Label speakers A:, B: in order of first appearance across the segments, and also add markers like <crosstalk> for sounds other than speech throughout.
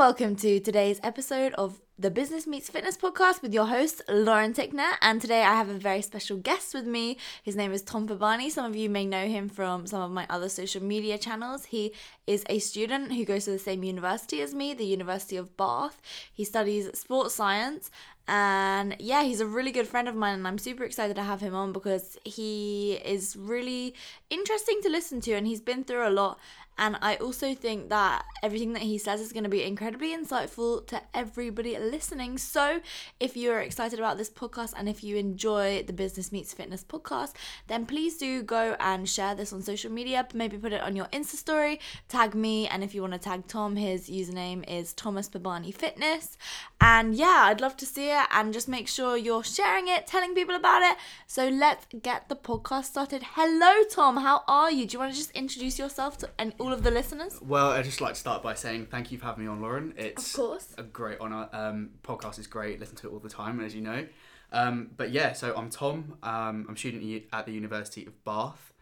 A: welcome to today's episode of the Business Meets Fitness podcast with your host, Lauren Tickner. And today I have a very special guest with me. His name is Tom Pabani. Some of you may know him from some of my other social media channels. He is a student who goes to the same university as me, the University of Bath. He studies sports science and yeah, he's a really good friend of mine, and I'm super excited to have him on because he is really interesting to listen to, and he's been through a lot. And I also think that everything that he says is going to be incredibly insightful to everybody listening. So, if you're excited about this podcast and if you enjoy the Business Meets Fitness podcast, then please do go and share this on social media. Maybe put it on your Insta story, tag me, and if you want to tag Tom, his username is Thomas Babani Fitness. And yeah, I'd love to see it and just make sure you're sharing it, telling people about it. So, let's get the podcast started. Hello, Tom. How are you? Do you want to just introduce yourself to and all of the listeners?
B: Well, I'd just like to start by saying thank you for having me on, Lauren. It's
A: Of course.
B: a great honour. Um, podcast is great. Listen to it all the time, as you know. Um, but yeah, so I'm Tom. Um, I'm a student at the University of Bath,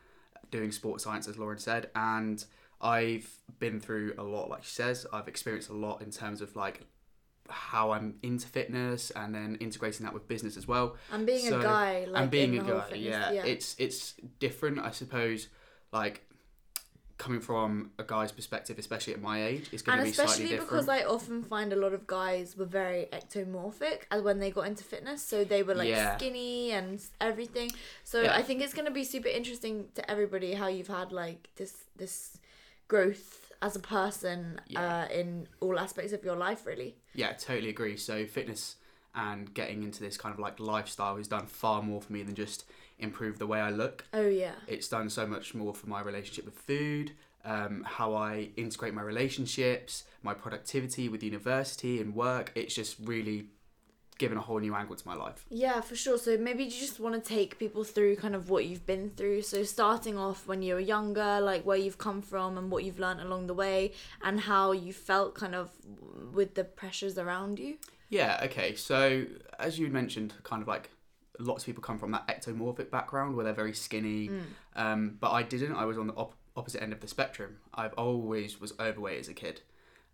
B: doing sports science, as Lauren said, and I've been through a lot. Like she says, I've experienced a lot in terms of like how I'm into fitness and then integrating that with business as well.
A: And being
B: So-
A: a guy, like
B: and being a guy,
A: fitness-
B: yeah, it's it's different, I suppose. Like coming from a guy's perspective, especially at my age, is going
A: and
B: to be slightly different.
A: especially because I often find a lot of guys were very ectomorphic as when they got into fitness, so they were like
B: Yeah.
A: skinny and everything. So
B: Yeah.
A: I think it's gonna be super interesting to everybody how you've had like this this growth as a person
B: Yeah.
A: uh, in all aspects of your life, really.
B: Yeah, totally agree. So fitness and getting into this kind of like lifestyle has done far more for me than just improve the way I look.
A: Oh yeah,
B: It's done so much more for my relationship with food, um, how I integrate my relationships, my productivity with university and work. It's just really given a whole new angle to my life.
A: yeah, for sure. So maybe you just want to take people through kind of what you've been through. So starting off when you were younger, like where you've come from and what you've learned along the way, and how you felt kind of with the pressures around you.
B: Yeah, okay. So, as you mentioned, kind of like lots of people come from that ectomorphic background where they're very skinny, um, but I didn't. I was on the op- opposite end of the spectrum. I've always was overweight as a kid.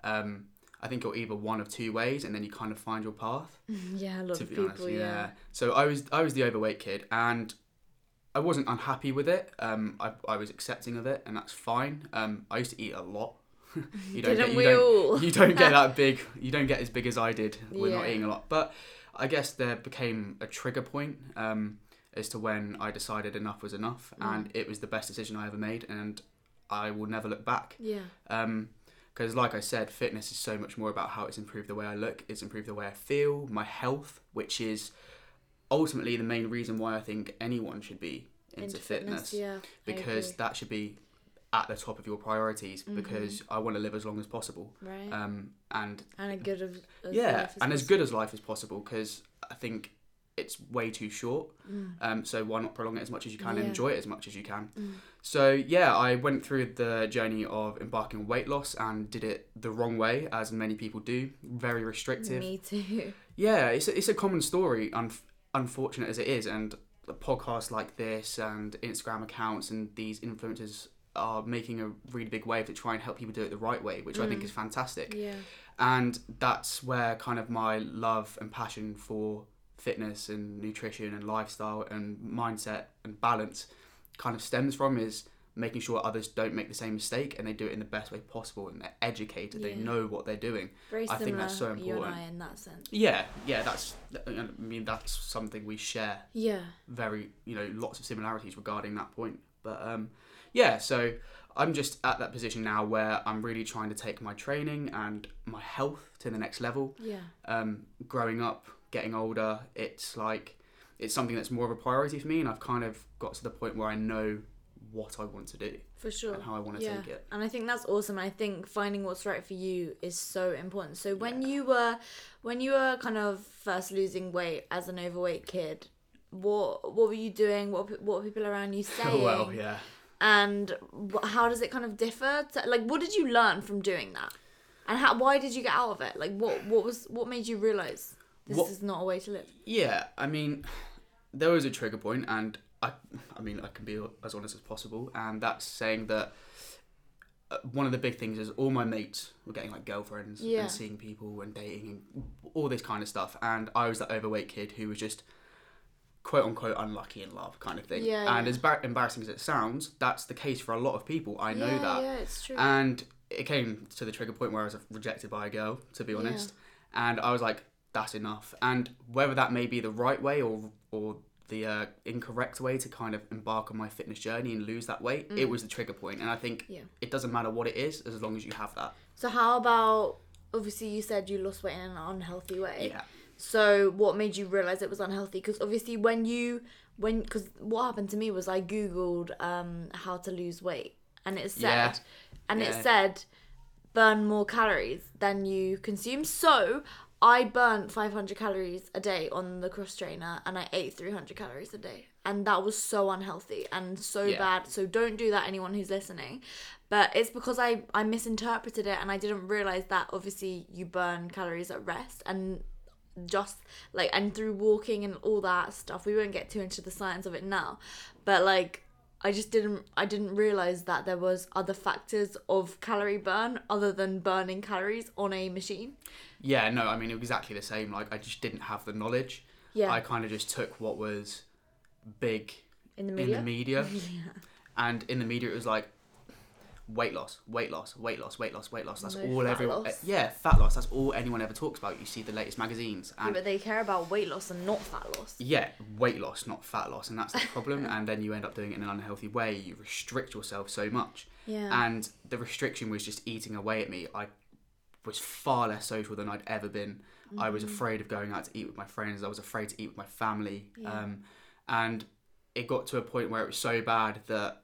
B: Um, I think you're either one of two ways, and then you kind of find your path. <laughs>
A: Yeah, a lot
B: to
A: of
B: be
A: people.
B: honest,
A: yeah.
B: So I was I was the overweight kid, and I wasn't unhappy with it. Um, I, I was accepting of it, and that's fine. Um, I used to eat a lot. <laughs> you <laughs>
A: Didn't
B: you
A: we
B: don't,
A: all?
B: you don't get that big. You don't get as big as I did not
A: Yeah.
B: eating a lot. But I guess there became a trigger point um, as to when I decided enough was enough,
A: Mm.
B: and it was the best decision I ever made, and I will never look back.
A: Yeah.
B: Because, like I said, fitness is so much more about how it's improved the way I look, it's improved the way I feel, my health, which is ultimately the main reason why I think anyone should be into, fitness.
A: Yeah.
B: Because. That should be at the top of your priorities because I want to live as long as possible.
A: right.
B: Um, and
A: and a good of as
B: yeah, and as good as life as possible because I think it's way too short. Um, so why not prolong it as much as you can and
A: Mm.
B: Enjoy it as much as you can?
A: Mm.
B: So yeah, I went through the journey of embarking on weight loss and did it the wrong way, as many people do. Very restrictive.
A: Me too. <laughs>
B: Yeah, it's a, it's a common story, un- unfortunate as it is, and podcasts like this and Instagram accounts and these influencers are making a really big wave to try and help people do it the right way, which I think is fantastic.
A: Yeah.
B: And that's where kind of my love and passion for fitness and nutrition and lifestyle and mindset and balance kind of stems from is making sure others don't make the same mistake and they do it in the best way possible and they're educated, they know what they're doing.
A: Very
B: I
A: similar.
B: think that's so
A: You and
B: important.
A: I in that sense.
B: Yeah, yeah, that's. I mean, that's something we share.
A: Yeah.
B: Very, you know, lots of similarities regarding that point. But um, yeah, so I'm just at that position now where I'm really trying to take my training and my health to the next level.
A: Yeah.
B: Um, growing up, getting older, it's like it's something that's more of a priority for me, and I've kind of got to the point where I know what I want to do
A: For sure.
B: and how I want to
A: yeah.
B: take it.
A: And I think that's awesome. I think finding what's right for you is so important. So when you were when you were kind of first losing weight as an overweight kid, what what were you doing? What what were people around you <laughs> saying?
B: well, yeah.
A: And how does it kind of differ? To, like what did you learn from doing that? And how why did you get out of it? Like what what was what made you realize this
B: What-
A: is not a way to live?
B: Yeah, I mean, <sighs> there was a trigger point, and I, I mean, I can be as honest as possible, and that's saying that uh, one of the big things is all my mates were getting like girlfriends
A: Yeah.
B: and seeing people and dating and all this kind of stuff, and I was that overweight kid who was just quote unquote unlucky in love kind of thing.
A: Yeah,
B: and
A: yeah.
B: as bar- embarrassing as it sounds, that's the case for a lot of people. I know
A: yeah,
B: that.
A: Yeah, it's true.
B: And it came to the trigger point where I was rejected by a girl, to be honest. And I was like, that's enough. And whether that may be the right way or or the uh, incorrect way to kind of embark on my fitness journey and lose that weight, it was the trigger point. And I think
A: Mm. Yeah.
B: it doesn't matter what it is as long as you have that.
A: so how about obviously you said you lost weight in an unhealthy way.
B: Yeah.
A: So what made you realize it was unhealthy? Because obviously when you when because what happened to me was I googled um how to lose weight and it said
B: Yeah.
A: and
B: Yeah.
A: it said burn more calories than you consume. So I burnt 500 calories a day on the cross trainer and I ate 300 calories a day. And that was so unhealthy and so
B: Yeah.
A: bad. So don't do that, anyone who's listening. But it's because I, I misinterpreted it and I didn't realize that obviously you burn calories at rest and just like and through walking and all that stuff we won't get too into the science of it now but like i just didn't i didn't realize that there was other factors of calorie burn other than burning calories on a machine
B: Yeah, no, I mean, exactly the same. Like, I just didn't have the knowledge.
A: yeah
B: I kind of just took what was big
A: in the
B: in the media. <laughs>
A: yeah
B: and in the media it was like weight loss weight loss weight loss weight loss weight loss. That's
A: No
B: all everyone
A: loss.
B: yeah fat loss. That's all anyone ever talks about. You see the latest magazines
A: Yeah, but they care about weight loss and not fat loss.
B: Yeah weight loss not fat loss and that's the problem. <laughs> And then you end up doing it in an unhealthy way. You restrict yourself so much.
A: Yeah.
B: And the restriction was just eating away at me. I was far less social than i'd ever been. I
A: Mm-hmm.
B: was afraid of going out to eat with my friends. I was afraid to eat with my family.
A: Yeah.
B: um, and it got to a point where it was so bad that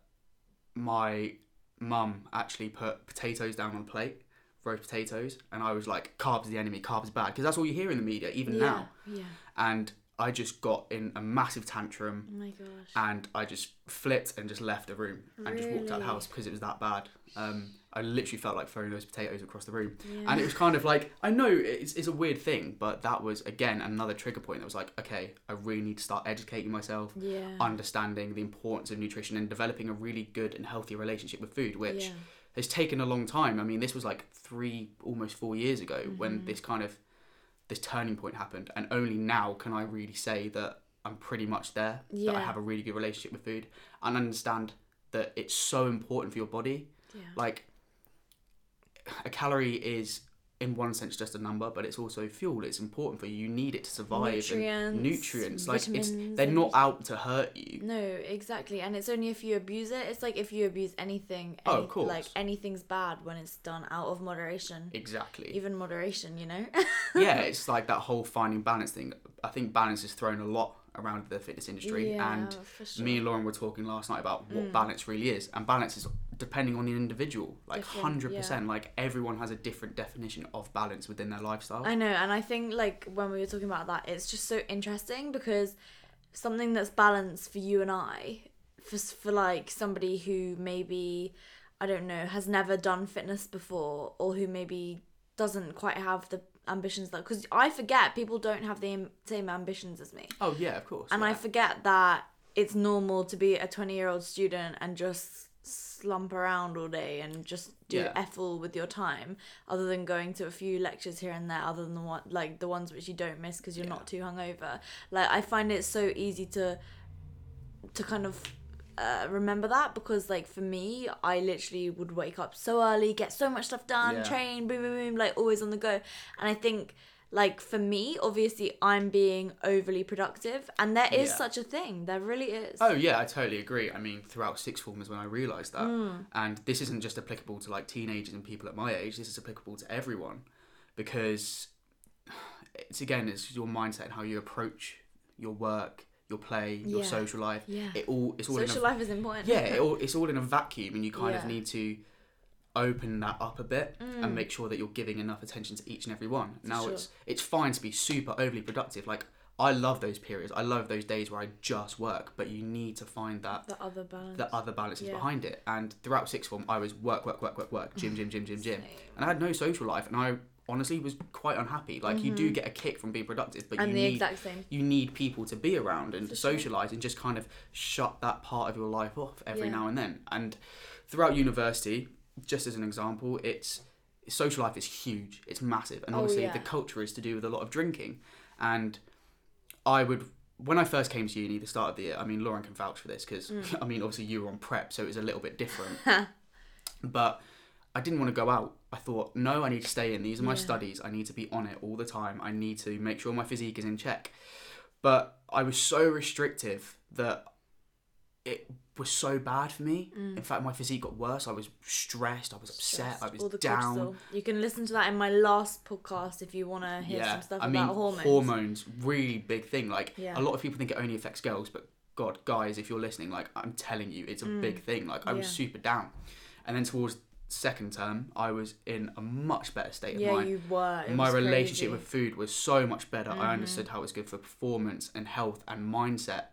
B: my mum actually put potatoes down on a plate roast potatoes and i was like carbs are the enemy carbs are bad because that's all you hear in the media even
A: yeah
B: now.
A: yeah.
B: And i just got in a massive tantrum
A: oh my gosh.
B: and I just flipped and just left the room and just walked out the house because it was that bad. Um, I literally felt like throwing those potatoes across the room,
A: yeah.
B: and it was kind of like I know it's, it's a weird thing, but that was again another trigger point that was like, okay, I really need to start educating myself,
A: yeah
B: understanding the importance of nutrition, and developing a really good and healthy relationship with food, which
A: yeah.
B: has taken a long time. I mean, this was like three, almost four years ago
A: Mm-hmm.
B: when this kind of this turning point happened, and only now can I really say that I'm pretty much there. That I have a really good relationship with food and understand that it's so important for your body.
A: yeah.
B: Like a calorie is in one sense just a number, but it's also fuel. It's important for you. You need it to survive.
A: Nutrients,
B: and nutrients. Like it's they're not out to hurt you.
A: No, exactly. And it's only if you abuse it. It's like if you abuse anything.
B: Oh, of course.
A: Like anything's bad when it's done out of moderation.
B: Exactly.
A: Even moderation, you know? <laughs>
B: yeah, it's like that whole finding balance thing. I think balance is thrown a lot around the fitness industry
A: yeah,
B: and
A: for sure.
B: me and Lauren were talking last night about what
A: Mm.
B: balance really is, and balance is depending on the individual, like
A: Different,
B: hundred percent. Like everyone has a different definition of balance within their lifestyle.
A: I know, and I think like when we were talking about that, it's just so interesting because something that's balanced for you and I, for for like somebody who maybe I don't know has never done fitness before, or who maybe doesn't quite have the ambitions that because I forget people don't have the same ambitions as me,
B: oh yeah, of course.
A: and I forget that it's normal to be a twenty year old student and just slump around all day and just do
B: Yeah.
A: effle with your time other than going to a few lectures here and there other than the one like the ones which you don't miss because you're
B: Yeah.
A: not too hungover like i find it so easy to to kind of uh, remember that because like for me i literally would wake up so early get so much stuff done
B: Yeah.
A: train boom boom boom like always on the go and i think like for me obviously i'm being overly productive and there is
B: Yeah.
A: such a thing there really is
B: Oh yeah, I totally agree. I mean, throughout sixth form is when I realised that,
A: Mm.
B: and this isn't just applicable to like teenagers and people at my age. This is applicable to everyone, because it's again, it's your mindset and how you approach your work, your play, your
A: Yeah.
B: social life.
A: yeah
B: It all it's all in a
A: social life is important
B: yeah, it all, <laughs> it's all in a vacuum, and you kind
A: Yeah.
B: of need to open that up a bit
A: Mm.
B: and make sure that you're giving enough attention to each and every one. now
A: sure.
B: it's it's fine to be super overly productive. Like I love those periods. I love those days where I just work, but you need to find that
A: the other balance
B: the other balances
A: Yeah.
B: behind it. And throughout sixth form, I was work, work, work, work, work, gym, gym, gym, gym, gym, and I had no social life, and I honestly was quite unhappy. Like you do get a kick from being productive, but
A: Mm-hmm. and
B: you need
A: exact same
B: you need people to be around and
A: For sure.
B: socialize and just kind of shut that part of your life off every
A: Yeah.
B: now and then. And throughout university, just as an example, it's social life is huge. It's massive, and
A: Oh,
B: obviously
A: yeah.
B: the culture is to do with a lot of drinking. And I would, when I first came to uni, the start of the year. I mean, Lauren can vouch for this because
A: Mm. <laughs>
B: I mean, obviously you were on prep, so it was a little bit different. <laughs> but I didn't want to go out. I thought, no, I need to stay in. These are my
A: Yeah.
B: studies. I need to be on it all the time. I need to make sure my physique is in check. But I was so restrictive that it was so bad for me. In fact, my physique got worse. I was stressed. I was upset. I was down.
A: cortisol. You can listen to that in my last podcast if you want to hear some stuff
B: I
A: about
B: mean,
A: hormones.
B: hormones really big thing. Like
A: Yeah.
B: a lot of people think it only affects girls, but God, guys, if you're listening, like I'm telling you, it's a big thing. Like I was
A: Mm.
B: Super down, and then towards second term, I was in a much better state of
A: yeah,
B: mind.
A: you were. It
B: My relationship
A: crazy. Mm-hmm.
B: with food was so much better. I understood how it's good for performance and health and mindset.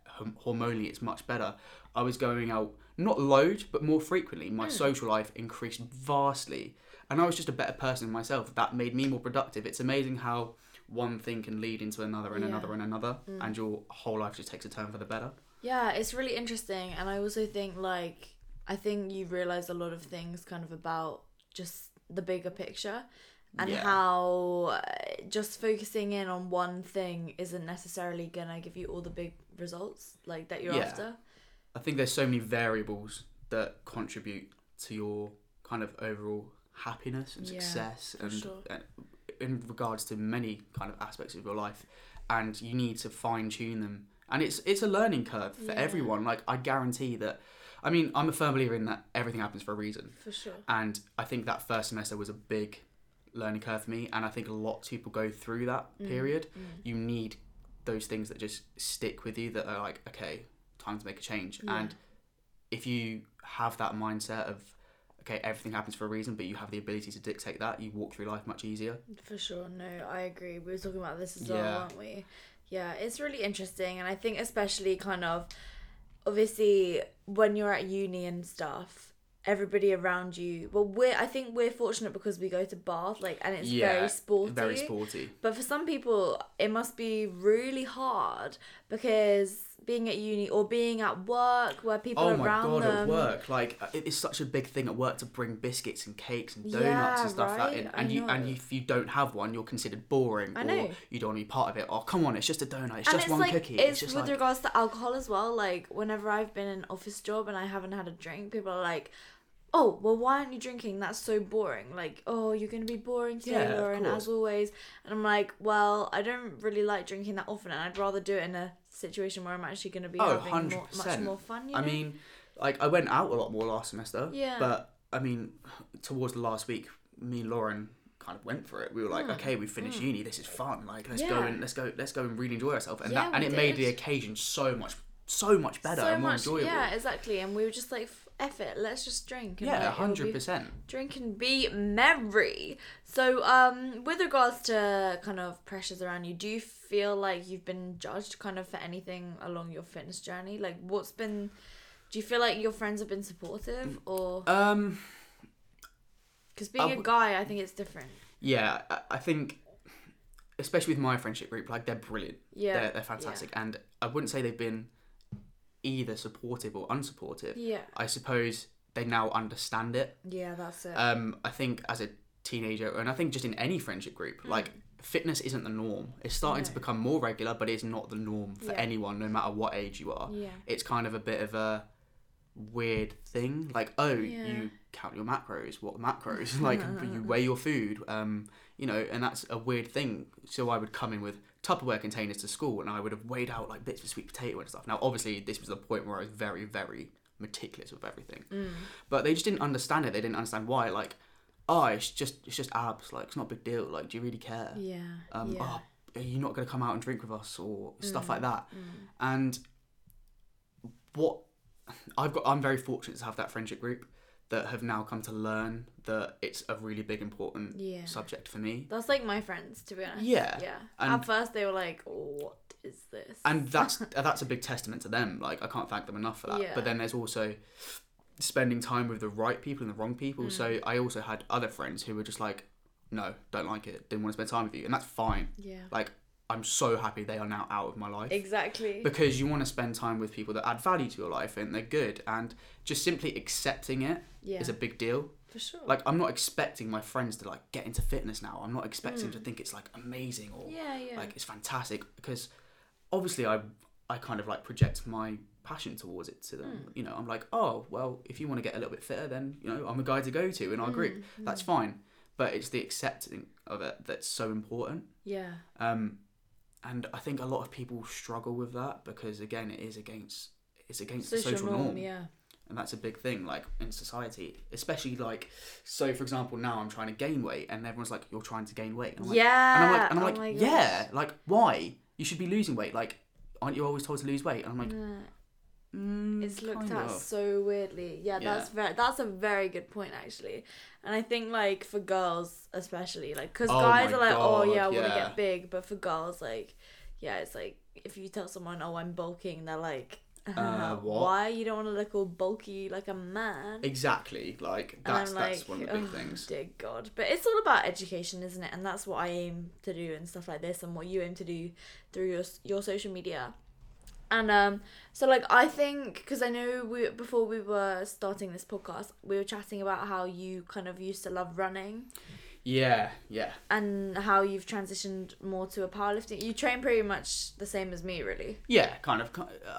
B: Hormonally, it's much better. I was going out not load, but more frequently. My social life increased vastly, and I was just a better person myself. That made me more productive. It's amazing how one thing can lead into another and
A: Yeah.
B: Another and another, and your whole life just takes a turn for the better.
A: Yeah, it's really interesting, and I also think like I think you realize a lot of things kind of about just the bigger picture, and
B: Yeah.
A: how uh, just focusing in on one thing isn't necessarily gonna give you all the big results like that you're
B: Yeah.
A: after.
B: I think there's so many variables that contribute to your kind of overall happiness and success
A: for
B: and,
A: sure.
B: and in regards to many kind of aspects of your life and you need to fine tune them and it's it's a learning curve for
A: Yeah.
B: everyone like I guarantee that I mean I'm a firm believer in that everything happens for a reason
A: For sure.
B: and I think that first semester was a big learning curve for me and I think a lot of people go through that
A: Mm.
B: period you need those things that just stick with you that are like okay time to make a change
A: Yeah.
B: and if you have that mindset of okay everything happens for a reason but you have the ability to dictate that you walk through life much easier
A: For sure. No, I agree. We were talking about this as
B: Yeah.
A: well, weren't we? Yeah, it's really interesting. And I think, especially kind of, obviously, when you're at uni and stuff, everybody around you, well, we're, I think we're fortunate because we go to Bath, like, and it's
B: yeah
A: very sporty.
B: very sporty
A: But for some people, it must be really hard because being at uni or being at work where people
B: Oh
A: are
B: my
A: around
B: god!
A: them.
B: At work, like uh, it is such a big thing at work to bring biscuits and cakes and donuts
A: Yeah,
B: and stuff
A: right?
B: that in,
A: I
B: and you and if you don't have one, you're considered boring
A: I
B: or you don't want to be part of it. Oh come on, it's just a donut. It's
A: and
B: just
A: it's
B: one
A: like
B: cookie.
A: it's,
B: It's, just
A: with
B: like
A: regards to alcohol as well. Like whenever I've been in an office job and I haven't had a drink, people are like, "Oh, well, why aren't you drinking? That's so boring." Like, "Oh, you're gonna be boring today,
B: Yeah,
A: Lauren, as always." And I'm like, "Well, I don't really like drinking that often, and I'd rather do it in a situation where I'm actually gonna be
B: Oh,
A: having more, much more fun." You
B: I mean, like I went out a lot more last semester.
A: Yeah.
B: But I mean, towards the last week, me and Lauren kind of went for it. We were like, okay, we finished uni. This is fun. Like, let's go
A: Hmm.
B: And let's go, let's go and really enjoy ourselves. And
A: Yeah,
B: that and it made the occasion so much, so much better
A: so
B: and more
A: much,
B: enjoyable.
A: yeah, exactly. And we were just like, "F it, let's just drink." And
B: Yeah, hundred percent.
A: drink and be merry. So, um, with regards to kind of pressures around you, do you feel like you've been judged kind of for anything along your fitness journey? Like, what's been? Do you feel like your friends have been supportive, or
B: Um,
A: because being
B: I
A: a guy, I think it's different.
B: yeah, I, think, especially with my friendship group, like they're brilliant.
A: Yeah,
B: They're, they're fantastic, and I wouldn't say they've been either supportive or unsupportive.
A: yeah,
B: I suppose they now understand it.
A: yeah. That's it.
B: Um, I think as a teenager, and I think just in any friendship group, like fitness isn't the norm. It's starting to
A: Mm.
B: Become more regular, but it's not the norm for
A: Yeah.
B: anyone, no matter what age you are.
A: yeah,
B: It's kind of a bit of a weird thing. Like, oh,
A: Yeah.
B: you count your macros. What macros? <laughs> like, you weigh your food. Um, you know, and that's a weird thing. So I would come in with Tupperware containers to school, and I would have weighed out like bits of sweet potato and stuff. Now, obviously, this was the point where I was very, very meticulous with everything.
A: Mm.
B: But they just didn't understand it. They didn't understand why. Like, oh, it's just it's just abs. Like, it's not a big deal. Like, do you really care?
A: yeah,
B: Um,
A: yeah.
B: oh, are you not going to come out and drink with us or stuff
A: Mm,
B: like that?
A: mm.
B: And what I've got, I'm very fortunate to have that friendship group that have now come to learn that it's a really big important
A: Yeah.
B: subject for me.
A: That's like my friends, to be honest.
B: Yeah,
A: Yeah.
B: and-
A: At first, they were like, "What is this?"
B: and that's <laughs> that's a big testament to them. Like I can't thank them enough for that.
A: Yeah.
B: But then there's also spending time with the right people and the wrong people.
A: Mm.
B: So I also had other friends who were just like, no, don't like it, didn't want to spend time with you, and that's fine.
A: yeah.
B: Like I'm so happy they are now out of my life.
A: Exactly.
B: because you want to spend time with people that add value to your life and they're good and just simply accepting it is
A: yeah.
B: a big deal
A: For sure.
B: Like I'm not expecting my friends to like get into fitness now. I'm not expecting to think it's like amazing or
A: Mm. yeah, yeah.
B: like it's fantastic because obviously I I kind of like project my passion towards it to them.
A: Mm.
B: You know, I'm like, oh well, if you want to get a little bit fitter, then you know I'm a guy to go to in our
A: Mm,
B: group. That's fine. But it's the accepting of it that's so important.
A: yeah.
B: Um, and I think a lot of people struggle with that because again, it is against it's against
A: Social,
B: the social
A: norm,
B: norm
A: yeah.
B: and that's a big thing like in society especially like so for example now i'm trying to gain weight and everyone's like you're trying to gain weight and i'm like,
A: yeah.
B: and i'm like, and I'm
A: oh
B: like yeah like why you should be losing weight like aren't you always told to lose weight and i'm like. Mm,
A: It's looked at
B: of.
A: so weirdly. Yeah,
B: Yeah.
A: that's very that's a very good point actually. And I think like for girls especially like cuz
B: Oh
A: guys are like oh yeah, I want to get big, but for girls like yeah, it's like if you tell someone oh I'm bulking, they're like <laughs>
B: Uh, what?
A: why you don't want to look all bulky like a man?
B: exactly like that's
A: I'm
B: that's one of the big
A: oh,
B: things
A: Dear God. But it's all about education, isn't it? And that's what I aim to do and stuff like this and what you aim to do through your your social media. And um so like I think because I know we before we were starting this podcast, we were chatting about how you kind of used to love running
B: yeah yeah
A: and how you've transitioned more to a powerlifting. You train pretty much the same as me, really.
B: yeah kind of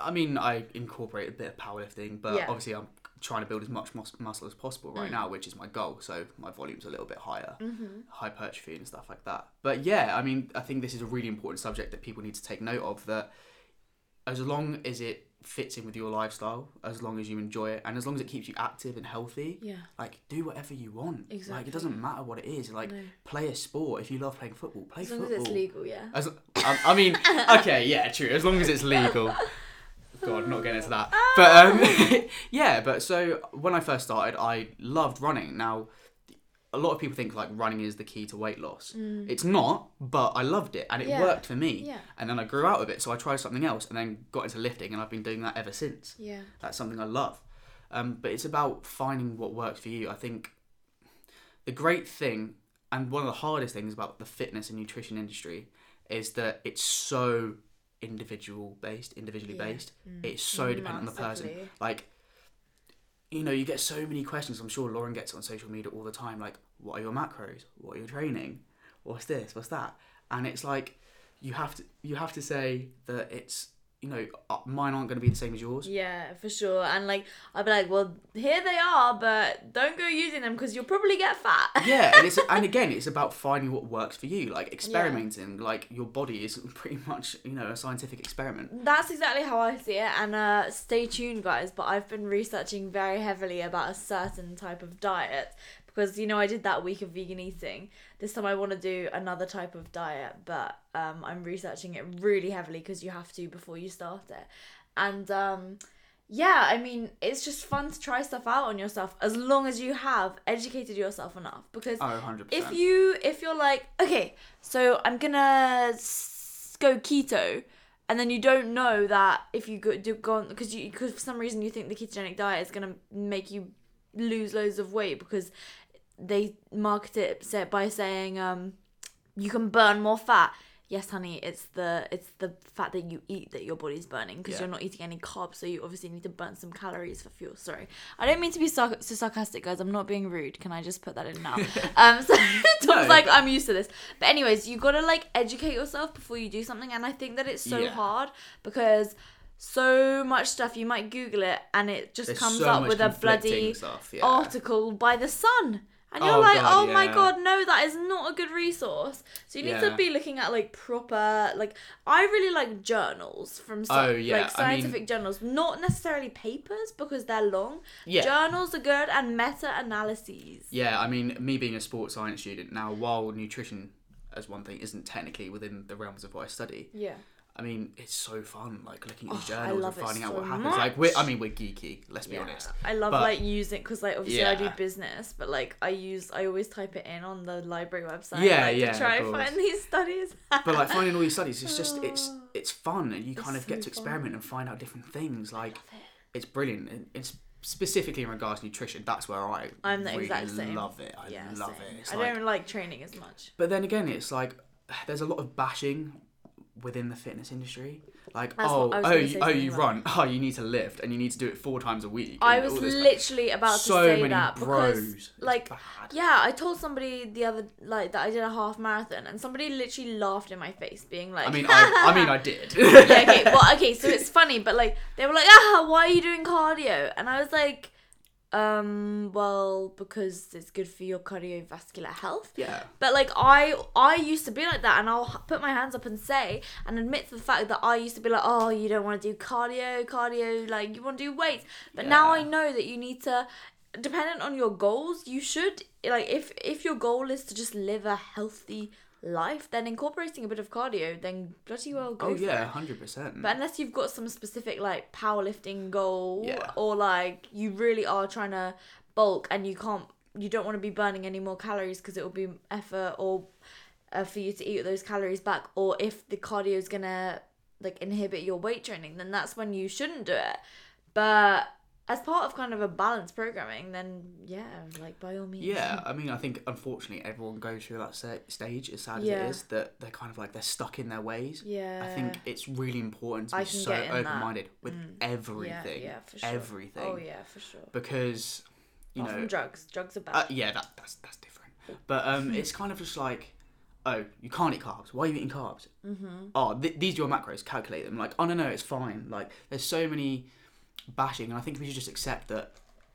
B: i mean i incorporate a bit of powerlifting but
A: Yeah.
B: obviously i'm trying to build as much mus- muscle as possible right
A: Mm.
B: now which is my goal so my volume's a little bit higher
A: Mm-hmm.
B: hypertrophy and stuff like that. But yeah, I mean, I think this is a really important subject that people need to take note of. That as long as it fits in with your lifestyle, as long as you enjoy it, and as long as it keeps you active and healthy,
A: Yeah.
B: like do whatever you want. Like it doesn't matter what it is. Like
A: No.
B: play a sport. If you love playing football, play
A: As long
B: football.
A: as it's legal, yeah.
B: As I, I mean, <laughs> okay, yeah, true. As long as it's legal. <laughs> God, not getting into that. But um, <laughs> yeah, but so when I first started, I loved running. Now, a lot of people think like running is the key to weight loss. It's not, but I loved it and it
A: Mm. Yeah.
B: worked for me.
A: Yeah.
B: And then I grew out of it, so I tried something else and then got into lifting, and I've been doing that ever since.
A: Yeah.
B: That's something I love. Um, but it's about finding what works for you. I think the great thing and one of the hardest things about the fitness and nutrition industry is that it's so individual based, individually
A: Yeah.
B: based. It's so dependent on the person. Like, you know, you get so many questions. I'm sure Lauren gets it on social media all the time. Like, what are your macros? What are your training? What's this? What's that? And it's like you have to you have to say that it's you know uh, mine aren't going to be the same as yours.
A: Yeah, for sure. And like, I'd be like, well, here they are, but don't go using them because you'll probably get fat. <laughs>
B: yeah, and it's and again, it's about finding what works for you. Like experimenting. Like your body is <laughs> pretty much you know a scientific experiment.
A: That's exactly how I see it. And uh, stay tuned, guys. But I've been researching very heavily about a certain type of diet because you know I did that week of vegan eating. This time I want to do another type of diet, but um, I'm researching it really heavily because you have to before you start it. And um, yeah, I mean, it's just fun to try stuff out on yourself as long as you have educated yourself enough because
B: Oh, 100
A: if you if you're like okay so i'm gonna s- go keto and then you don't know that if you go do go on because you because for some reason you think the ketogenic diet is gonna make you lose loads of weight because they market it by saying um you can burn more fat. Yes honey it's the it's the fat that you eat that your body's burning because
B: Yeah.
A: you're not eating any carbs so you obviously need to burn some calories for fuel. Sorry. I don't mean to be sarc- so sarcastic guys. I'm not being rude. Can i just put that in now? <laughs> Um so <laughs> tom's
B: No,
A: like i'm used to this. But anyways you gotta like educate yourself before you do something and i think that it's so
B: Yeah.
A: hard because so much stuff you might google it and it just
B: There's
A: comes
B: so
A: up with a bloody
B: stuff, yeah.
A: article by the sun and you're
B: Oh,
A: like
B: God,
A: oh my god no that is not a good resource. So you need to be looking at like proper like i really like journals from oh, sci-
B: Oh, yeah,
A: like
B: I mean-
A: scientific journals not necessarily papers because they're long.
B: Yeah.
A: journals are good and meta-analyses.
B: Yeah, I mean, me being a sports science student now, while nutrition as one thing isn't technically within the realms of what I study,
A: yeah
B: I mean, it's so fun, like looking at these
A: Oh,
B: journals and
A: it
B: finding out
A: so
B: what happens. Like, we're, I mean, we're geeky. Let's be
A: yeah,
B: honest.
A: I love
B: But-
A: like using because like obviously I do business, but like I use I always type it in on the library website.
B: Yeah,
A: like,
B: yeah,
A: To try and find these studies.
B: But like finding all these <laughs> studies, it's just it's it's fun, and you
A: It's
B: kind of
A: so
B: get to experiment
A: fun.
B: and find out different things. Like, it's brilliant. It's specifically in regards to nutrition. That's where I
A: I'm the
B: really
A: exact same.
B: love it. I
A: yeah,
B: love
A: same.
B: it. It's
A: I
B: like,
A: don't like training as much.
B: But then again, it's like there's a lot of bashing within the fitness industry. Like,
A: That's
B: oh,
A: what I was
B: oh, you, oh, you run. Oh, you need to lift, and you need to do it four times a week.
A: I was
B: all this stuff.
A: literally about
B: so
A: to say that because, like,
B: bad.
A: yeah, I told somebody the other like that I did a half marathon, and somebody literally laughed in my face, being like,
B: I mean, <laughs> I, I mean, I did.
A: yeah, okay, well, okay, so it's <laughs> funny, but like they were like, ah, why are you doing cardio? And I was like, um, well, because it's good for your cardiovascular health.
B: yeah.
A: But like I, I used to be like that, and I'll put my hands up and say and admit to the fact that I used to be like, oh, you don't want to do cardio, cardio, like you want to do weights. But now I know that you need to, dependent on your goals, you should like if if your goal is to just live a healthy life, then incorporating a bit of cardio, then bloody well go
B: Oh yeah, hundred percent.
A: But unless you've got some specific like powerlifting goal
B: Yeah.
A: or like you really are trying to bulk and you can't you don't want to be burning any more calories because it will be effort or uh, for you to eat those calories back or if the cardio is gonna like inhibit your weight training then that's when you shouldn't do it but as part of kind of a balanced programming then yeah like by all means
B: Yeah, I mean, I think unfortunately everyone goes through that stage. As sad as
A: Yeah.
B: it is, that they're kind of like they're stuck in their ways.
A: yeah
B: I think it's really important to be so
A: that.
B: open-minded with
A: Mm.
B: everything,
A: yeah, yeah for sure
B: everything,
A: oh yeah for sure
B: because you
A: Apart
B: know,
A: from drugs drugs are bad
B: uh, yeah, that that's that's different. But um, <laughs> it's kind of just like, oh, you can't eat carbs. Why are you eating carbs?
A: mm-hmm.
B: Oh, th- these are your macros. Calculate them. Like, oh no, no, it's fine. Like, there's so many bashing, and I think we should just accept that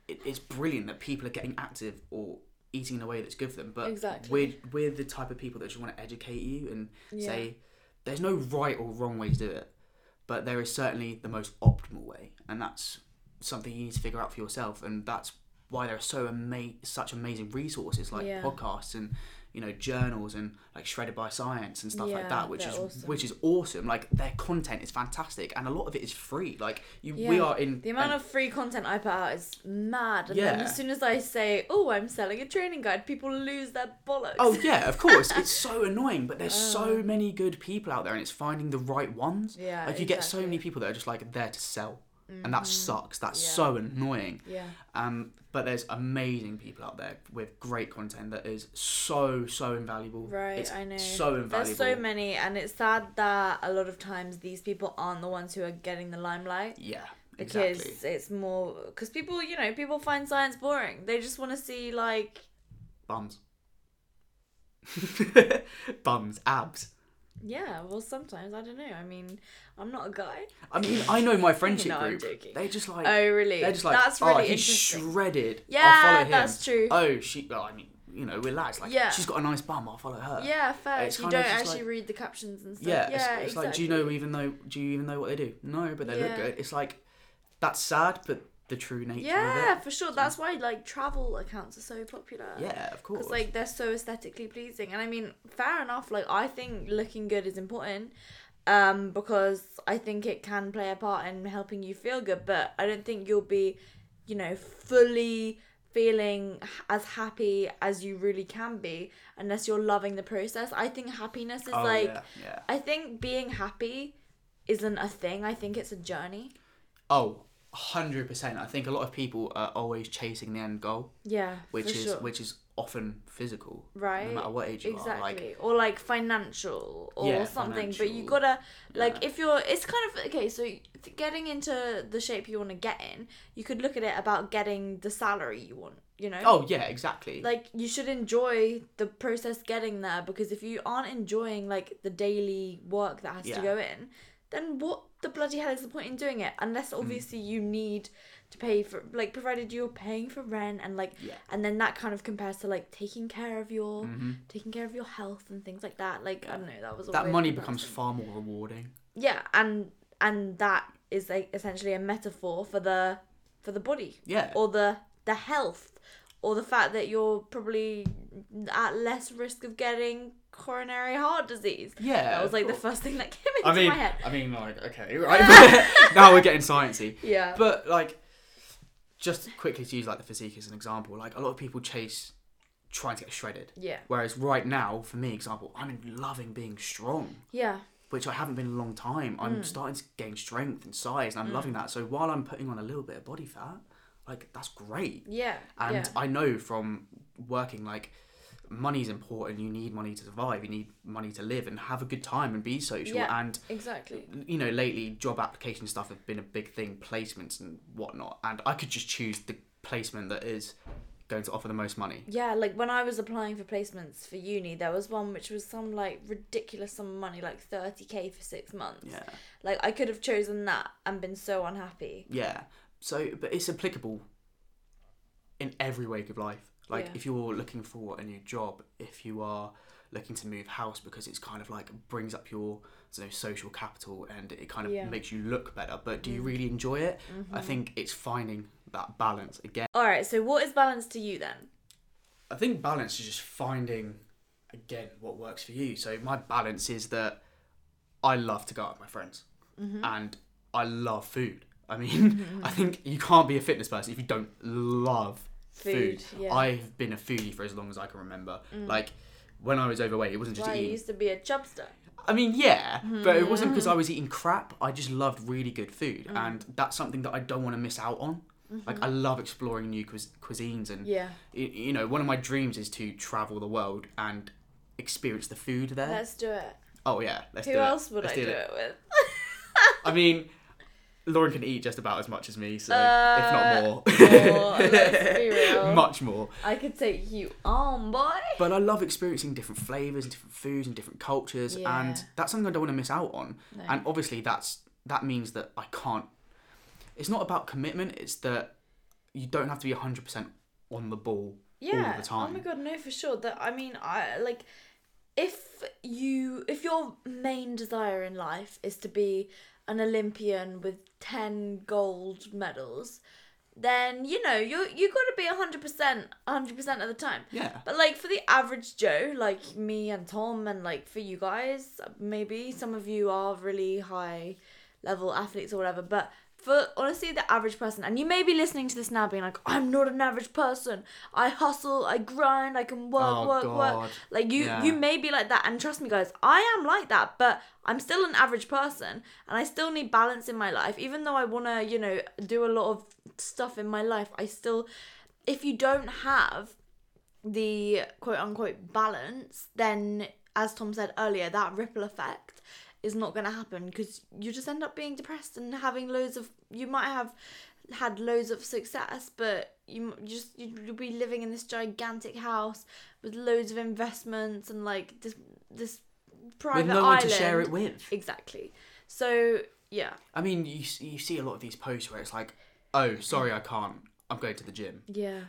B: it, it's brilliant that people are getting active or eating in a way that's good for them. But
A: Exactly.
B: we're we're the type of people that just want to educate you and
A: Yeah.
B: say there's no right or wrong way to do it, but there is certainly the most optimal way, and that's something you need to figure out for yourself. And that's why there are so ama- such amazing resources like
A: Yeah.
B: podcasts and you know journals and like shredded by science and stuff like that which is
A: awesome.
B: which is awesome like their content is fantastic and a lot of it is free like you we are in
A: The amount of free content I put out is mad. And
B: Yeah.
A: as soon as I say, oh, I'm selling a training guide, people lose their bollocks.
B: oh yeah of course <laughs> it's so annoying but there's so
A: Uh.
B: many good people out there and it's finding the right ones
A: Yeah,
B: like you get so many people that are just like there to sell and that
A: Mhm.
B: sucks that's
A: Yeah.
B: so annoying
A: Yeah.
B: um but there's amazing people out there with great content that is so so invaluable.
A: Right,
B: it's
A: I know.
B: so invaluable
A: There's so many, and it's sad that a lot of times these people aren't the ones who are getting the limelight.
B: Yeah
A: because
B: exactly.
A: it's more because people, you know, people find science boring. They just want to see like
B: bums. <laughs> Bums abs
A: yeah. Well, sometimes I don't know. I mean, I'm not a guy.
B: I mean, I know my <laughs> friendship
A: No,
B: group.
A: joking.
B: They just like
A: Oh, really?
B: they're just like
A: that's oh, really
B: oh he's shredded. I'll
A: Yeah,
B: follow him.
A: that's true.
B: Oh she. Oh, I mean, you know, we're. Like
A: Yeah.
B: she's got a nice bum. I'll follow her.
A: Yeah, fair.
B: It's
A: you don't actually
B: like-
A: read the captions and stuff.
B: Yeah.
A: Yeah,
B: it's, it's
A: exactly.
B: like, do you know even though Do you even know what they do? No, but they look good. It's like that's sad, but the true nature
A: Yeah, for sure. That's why like travel accounts are so popular.
B: Yeah, of course.
A: Because like they're so aesthetically pleasing, and I mean, fair enough. Like I think looking good is important, um, because I think it can play a part in helping you feel good. But I don't think you'll be, you know, fully feeling as happy as you really can be unless you're loving the process. I think happiness is
B: oh
A: like
B: yeah, yeah.
A: I think being happy isn't a thing. I think it's a journey.
B: Oh, hundred percent. I think a lot of people are always chasing the end goal,
A: Yeah,
B: which is
A: sure.
B: which is often physical,
A: right.
B: no matter what age you
A: exactly
B: are. Like
A: or like financial or
B: Yeah,
A: something but you gotta like
B: Yeah.
A: if you're it's kind of okay so getting into the shape you want to get in you could look at it about getting the salary you want you know
B: oh yeah, exactly.
A: like you should enjoy the process getting there because if you aren't enjoying like the daily work that has
B: Yeah.
A: to go in then what the bloody hell is the point in doing it unless
B: Mm.
A: obviously you need to pay for like provided you're paying for rent and like
B: Yeah.
A: and then that kind of compares to like taking care of your
B: Mhm.
A: taking care of your health and things like that like i don't know that was
B: that money becomes far more rewarding.
A: yeah and and that is like essentially a metaphor for the for the body
B: Yeah.
A: or the the health or the fact that you're probably at less risk of getting coronary heart disease
B: Yeah.
A: that was like the first thing that came into
B: I mean,
A: my head
B: I mean, like, okay, <laughs> right. <laughs> now we're getting sciencey,
A: yeah
B: but like, just quickly to use like the physique as an example, like a lot of people chase trying to get shredded,
A: yeah
B: whereas right now, for me, example, I'm loving being strong,
A: yeah
B: which I haven't been in a long time. I'm
A: Mm.
B: starting to gain strength and size, and I'm loving that. So while I'm putting on a little bit of body fat, like that's great.
A: yeah
B: And
A: yeah
B: I know from working like money's important. You need money to survive. You need money to live and have a good time and be social.
A: Yeah.
B: And
A: Exactly.
B: you know, lately job application stuff have been a big thing, placements and whatnot. And I could just choose the placement that is going to offer the most money.
A: Yeah, like when I was applying for placements for uni, there was one which was some like ridiculous sum of money, like thirty k for six months.
B: Yeah.
A: Like I could have chosen that and been so unhappy.
B: Yeah. So, but it's applicable in every wake of life. Like,
A: Yeah.
B: if you're looking for a new job, if you are looking to move house because it's kind of like brings up your you know, social capital and it kind of
A: Yeah.
B: makes you look better, but do you mm. really enjoy it? I mm-hmm. think it's finding that balance again.
A: All right, so what is balance to you then?
B: I think balance is just finding again what works for you. So my balance is that I love to go out with my friends
A: Mm-hmm.
B: and I love food. I mean, <laughs> I mm-hmm. think you can't be a fitness person if you don't love food.
A: Food, yeah. Mm.
B: I've been a foodie for as long as I can remember. Like when I was overweight, it wasn't just
A: Why I used to be a chubster.
B: I mean, yeah, but it wasn't
A: Mm.
B: because I was eating crap. I just loved really good food,
A: Mm.
B: and that's something that I don't want to miss out on. Like I love exploring new cuis- cuisines, and
A: Mm-hmm. Yeah.
B: you know, one of my dreams is to travel the world and experience the food there.
A: Let's do it.
B: oh yeah, let's
A: Who
B: do
A: else would
B: Let's
A: I do it, with?
B: I mean, <laughs> Lauren can eat just about as much as me, so
A: Uh,
B: if not more, <laughs>
A: more, let's be <laughs> real.
B: much more.
A: I could take you on, boy.
B: But I love experiencing different flavors and different foods and different cultures,
A: Yeah.
B: and that's something I don't want to miss out on.
A: No.
B: And obviously, that's that means that I can't. It's not about commitment. It's that you don't have to be hundred percent on the ball
A: yeah.
B: all the time.
A: Oh my god, no, for sure. That I mean, I like if you if your main desire in life is to be an Olympian with ten gold medals, then you know you you got to be hundred percent, hundred percent of the time.
B: Yeah.
A: But like for the average Joe, like me and Tom, and like for you guys, maybe some of you are really high level athletes or whatever. But for honestly, the average person, and you may be listening to this now, being like, "I'm not an average person. I hustle, I grind, I can work,
B: Oh,
A: work, work." Like you,
B: Yeah.
A: you may be like that, and trust me, guys, I am like that. But I'm still an average person, and I still need balance in my life. Even though I wanna, you know, do a lot of stuff in my life, I still, if you don't have the quote unquote balance, then as Tom said earlier, that ripple effect is not going to happen because you just end up being depressed and having loads of. You might have had loads of success, but you just you- you'll be living in this gigantic house with loads of investments and like this this private
B: With no one to share it with.
A: Exactly. So yeah,
B: I mean, you you see a lot of these posts where it's like, "Oh, sorry, I can't. I'm going to the gym."
A: yeah,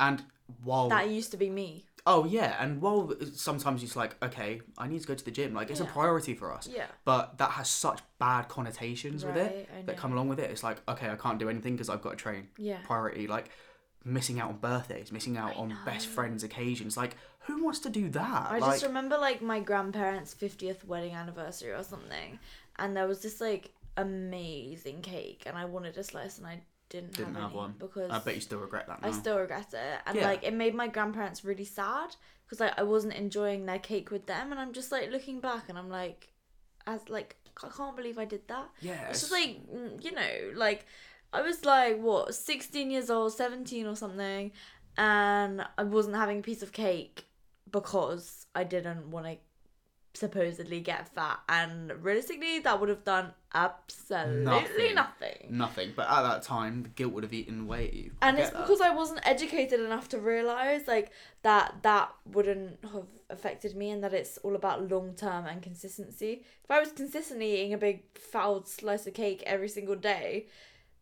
B: And while
A: that used to be me.
B: Oh yeah, and while sometimes it's like, "Okay, I need to go to the gym." Like it's a priority for us.
A: Yeah.
B: But that has such bad connotations with it that come along with it. It's like, okay, I can't do anything because I've got to train.
A: Yeah.
B: Priority, like missing out on birthdays, missing out
A: I
B: on best friends occasions. Like, who wants to do that?
A: I
B: like,
A: just remember like my grandparents' 50th wedding anniversary or something, and there was this like amazing cake, and I wanted a slice, and I didn't,
B: didn't
A: have,
B: have one.
A: because
B: I bet you still regret that now.
A: I still regret it, and
B: Yeah.
A: like it made my grandparents really sad because like I wasn't enjoying their cake with them, and I'm just like looking back, and I'm like, as like I can't believe I did that.
B: yeah,
A: It's just like mm, you know, like I was like what, sixteen years old, seventeen or something, and I wasn't having a piece of cake because I didn't want to supposedly get fat, and realistically, that would have done absolutely
B: Nothing.
A: nothing.
B: nothing. But at that time, the guilt would have eaten away at you. I
A: And it's
B: that.
A: because I wasn't educated enough to realize like that that wouldn't have affected me, and that it's all about long term and consistency. If I was consistently eating a big foul slice of cake every single day,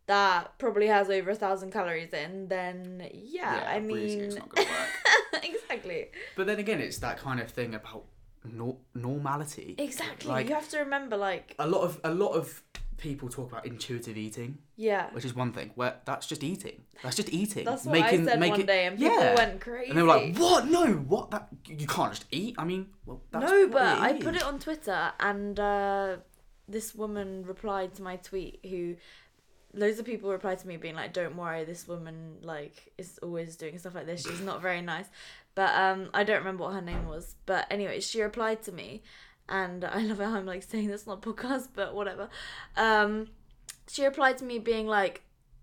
A: that probably has over a thousand calories in, then yeah, I mean,
B: it's not gonna work. <laughs>
A: exactly,
B: But then again, it's that kind of thing about nor- normality.
A: exactly.
B: Like-
A: you have to remember, like,
B: A lot of a lot of people talk about intuitive eating,
A: yeah,
B: which is one thing. Where that's just eating. That's just eating.
A: that's what I said one day, and people
B: yeah.
A: went crazy.
B: And they were like, "What? No, what? That you can't just eat." I mean, well, that's
A: no,
B: what
A: but I put it on Twitter, and uh, this woman replied to my tweet. Who, loads of people replied to me being like, "Don't worry, this woman like is always doing stuff like this. She's not very nice." But um, I don't remember what her name was. But anyway, she replied to me, and I love how I'm like saying this not podcast, but whatever. Um, she replied to me being like,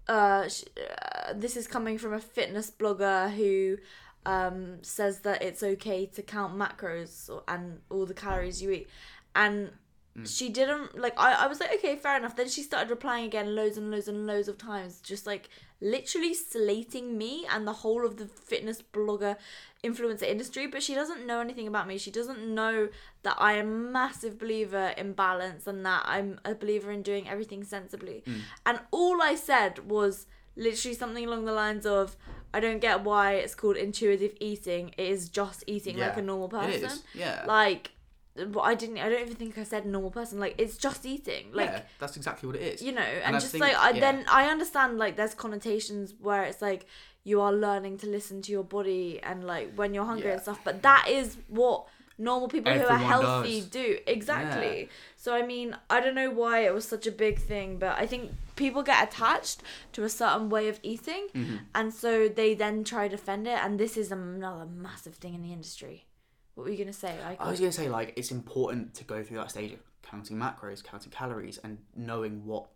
A: uh, sh- uh, "This is coming from a fitness blogger who." um, says that it's okay to count macros and all the calories you eat. And Mm. she didn't like I, I was like okay fair enough. Then she started replying again loads and loads and loads of times just like literally slating me and the whole of the fitness blogger influencer industry. But she doesn't know anything about me. She doesn't know that i am a massive believer in balance and that i'm a believer in doing everything sensibly. Mm. And all i said was literally something along the lines of i don't get why it's called intuitive eating. It is just eating like a normal person.
B: Yeah.
A: like I didn't I don't even think I said normal person like it's just eating like
B: yeah, that's exactly what it is.
A: you know and,
B: I
A: just
B: think-
A: like I
B: yeah.
A: then I understand like there's connotations where it's like you are learning to listen to your body and like when you're hungry and stuff but that is what normal people who are healthy
B: does.
A: do exactly so I mean I don't know why it was such a big thing but I think people get attached to a certain way of eating
B: Mm-hmm.
A: and so they then try to defend it and this is another massive thing in the industry what were you gonna say like
B: I was gonna say like it's important to go through that stage of counting macros, counting calories, and knowing what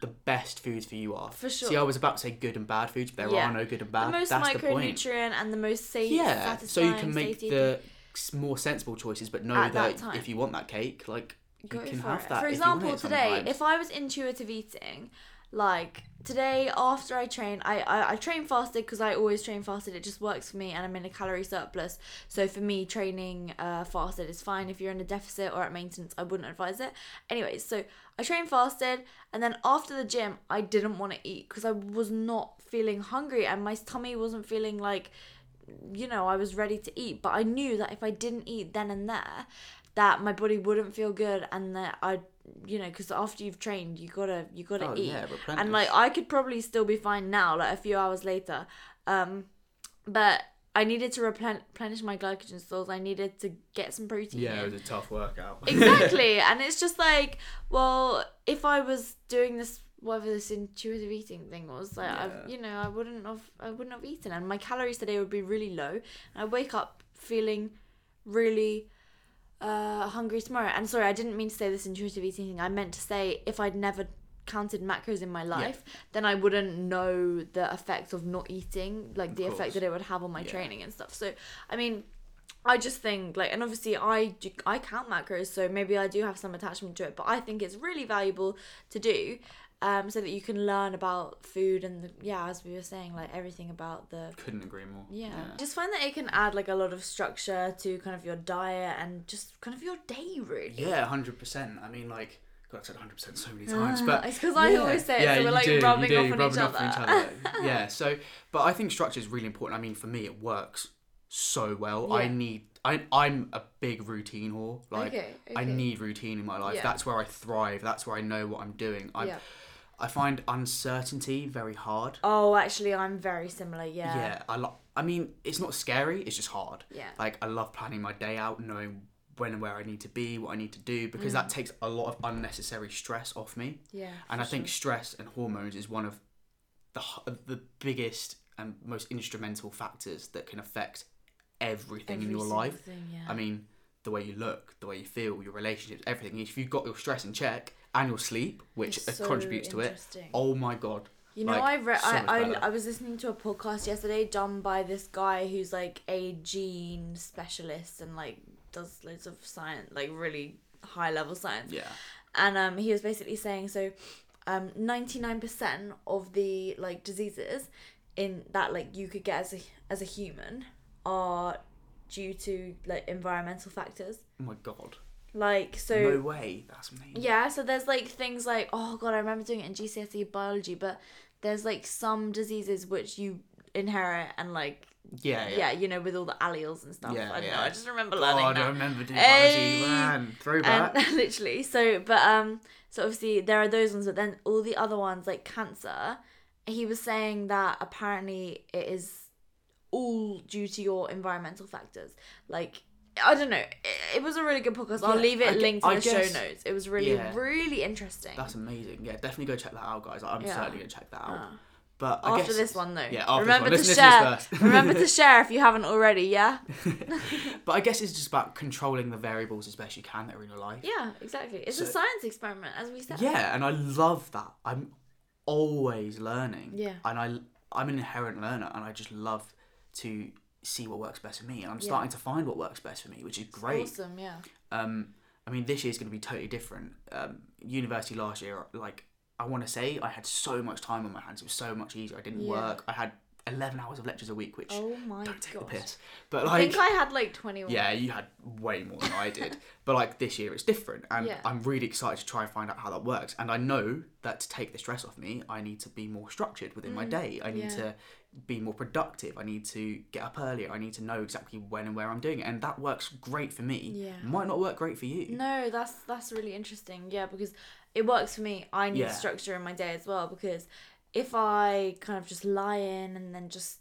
B: the best foods for you are.
A: For sure.
B: See, I was about to say good and bad foods, but there
A: Yeah.
B: are no good and
A: the
B: bad.
A: most
B: That's the point.
A: micronutrient and the most safe
B: Yeah, so you can make the s- more sensible choices, but know
A: At that
B: that, if you want that cake, like you
A: go
B: can
A: for
B: have
A: it.
B: that.
A: For
B: if you want
A: example, today,
B: sometimes.
A: if I was intuitive eating, like today after I train, I I, I train fasted because I always train fasted. It just works for me, and I'm in a calorie surplus. So for me, training uh, fasted is fine. If you're in a deficit or at maintenance, I wouldn't advise it. Anyways, so I trained fasted, and then after the gym, I didn't want to eat because I was not feeling hungry, and my tummy wasn't feeling like you know, I was ready to eat, but I knew that if I didn't eat then and there, that my body wouldn't feel good, and that I, you know, because after you've trained, you gotta you gotta
B: Oh,
A: eat,
B: yeah,
A: and like I could probably still be fine now, like a few hours later, um, but I needed to replen- replenish my glycogen stores. I needed to get some protein.
B: yeah,
A: in
B: it was a tough workout. <laughs>
A: exactly and it's just like well if i was doing this whatever this intuitive eating thing was like
B: Yeah.
A: I, you know i wouldn't have i wouldn't have eaten and my calories today would be really low and i wake up feeling really uh hungry tomorrow and sorry i didn't mean to say this intuitive eating thing i meant to say if i'd never counted macros in my life then i wouldn't know the effects of not eating like the
B: course.
A: effect that it would have on my
B: Yeah.
A: training and stuff so i mean I just think like, and obviously I do, I count macros, so maybe I do have some attachment to it. But I think it's really valuable to do, um, so that you can learn about food and the, yeah, as we were saying, like everything about the
B: Couldn't agree more.
A: yeah. Just find that it can add like a lot of structure to kind of your diet and just kind of your day, really.
B: Yeah, hundred percent. I mean, like, God, I've said hundred percent so many times, but
A: it's 'cause I always say it, so we're, like,
B: do,
A: rubbing
B: you do,
A: off on
B: rubbing
A: each
B: off on each
A: other. <laughs>
B: yeah. So, but I think structure is really important. I mean, for me, it works so well. I need. I, I'm a big routine whore. Like,
A: Okay,
B: I need routine in my life.
A: Yeah.
B: That's where I thrive. That's where I know what I'm doing. I,
A: Yeah.
B: I find uncertainty very hard.
A: Oh, actually, I'm very similar. Yeah.
B: Yeah, I lo- I mean, it's not scary. It's just hard.
A: Yeah.
B: Like I love planning my day out, knowing when and where I need to be, what I need to do, because
A: Mm.
B: that takes a lot of unnecessary stress off me.
A: Yeah.
B: And I think stress and hormones is one of the the biggest and most instrumental factors that can affect everything in your life.
A: thing, yeah.
B: I mean, the way you look, the way you feel, your relationships, everything. If you've got your stress in check your sleep, which
A: so
B: contributes to it, oh my god.
A: You know,
B: Like,
A: I read.
B: so
A: I. I I was listening to a podcast yesterday done by this guy who's like a gene specialist and like does loads of science, like really high level science.
B: Yeah.
A: And um, he was basically saying so, um, ninety nine percent of the like diseases in that like you could get as a as a human are due to like environmental factors.
B: Oh my god.
A: Like so.
B: no way. That's amazing.
A: Yeah, so there's like things like oh god, I remember doing it in GCSE biology, but there's like some diseases which you inherit and like
B: Yeah.
A: yeah, you know, with all the alleles and stuff.
B: Yeah,
A: I don't know.
B: yeah.
A: I just remember learning
B: God, I
A: that.
B: remember doing
A: Hey!
B: biology, man. Throwback. <laughs>
A: And <laughs> literally, so but um, so obviously there are those ones, but then all the other ones like cancer. He was saying that apparently it is all due to your environmental factors. Like I don't know. It, it was a really good podcast. I'll leave it
B: I
A: linked in the
B: guess-
A: show notes. It was really,
B: Yeah.
A: really interesting.
B: That's amazing. Yeah, definitely go check that out, guys. I'm
A: Yeah.
B: certainly gonna check that out.
A: Ah.
B: But I
A: after
B: guess
A: this one though.
B: Yeah, after
A: remember
B: this
A: to
B: one. Listen to
A: share. remember to <laughs> share if you haven't already. Yeah. <laughs>
B: But I guess it's just about controlling the variables as best you can that are in your life.
A: Yeah, exactly. It's a science experiment, as we said.
B: Yeah, and I love that. I'm always learning.
A: Yeah.
B: And I I'm an inherent learner, and I just love to see what works best for me, and I'm
A: Yeah.
B: starting to find what works best for me, which is great.
A: Awesome, yeah.
B: Um, I mean, this year's going to be totally different. Um, university last year, like I want to say, I had so much time on my hands. It was so much easier. I didn't
A: Yeah.
B: work. I had eleven hours of lectures a week, which
A: Oh my
B: don't take
A: gosh.
B: the piss. But like, I
A: think I had like 21.
B: yeah, you had way more than I did. <laughs> But like this year, it's different, and
A: Yeah.
B: I'm really excited to try and find out how that works. And I know that to take the stress off me, I need to be more structured within my day. I need
A: Mm, yeah.
B: to be more productive. I need to get up earlier. I need to know exactly when and where I'm doing it, and that works great for me.
A: Yeah.
B: Might not work great for you.
A: No, that's that's really interesting. Yeah, because it works for me. I need
B: Yeah.
A: structure in my day as well because if I kind of just lie in and then just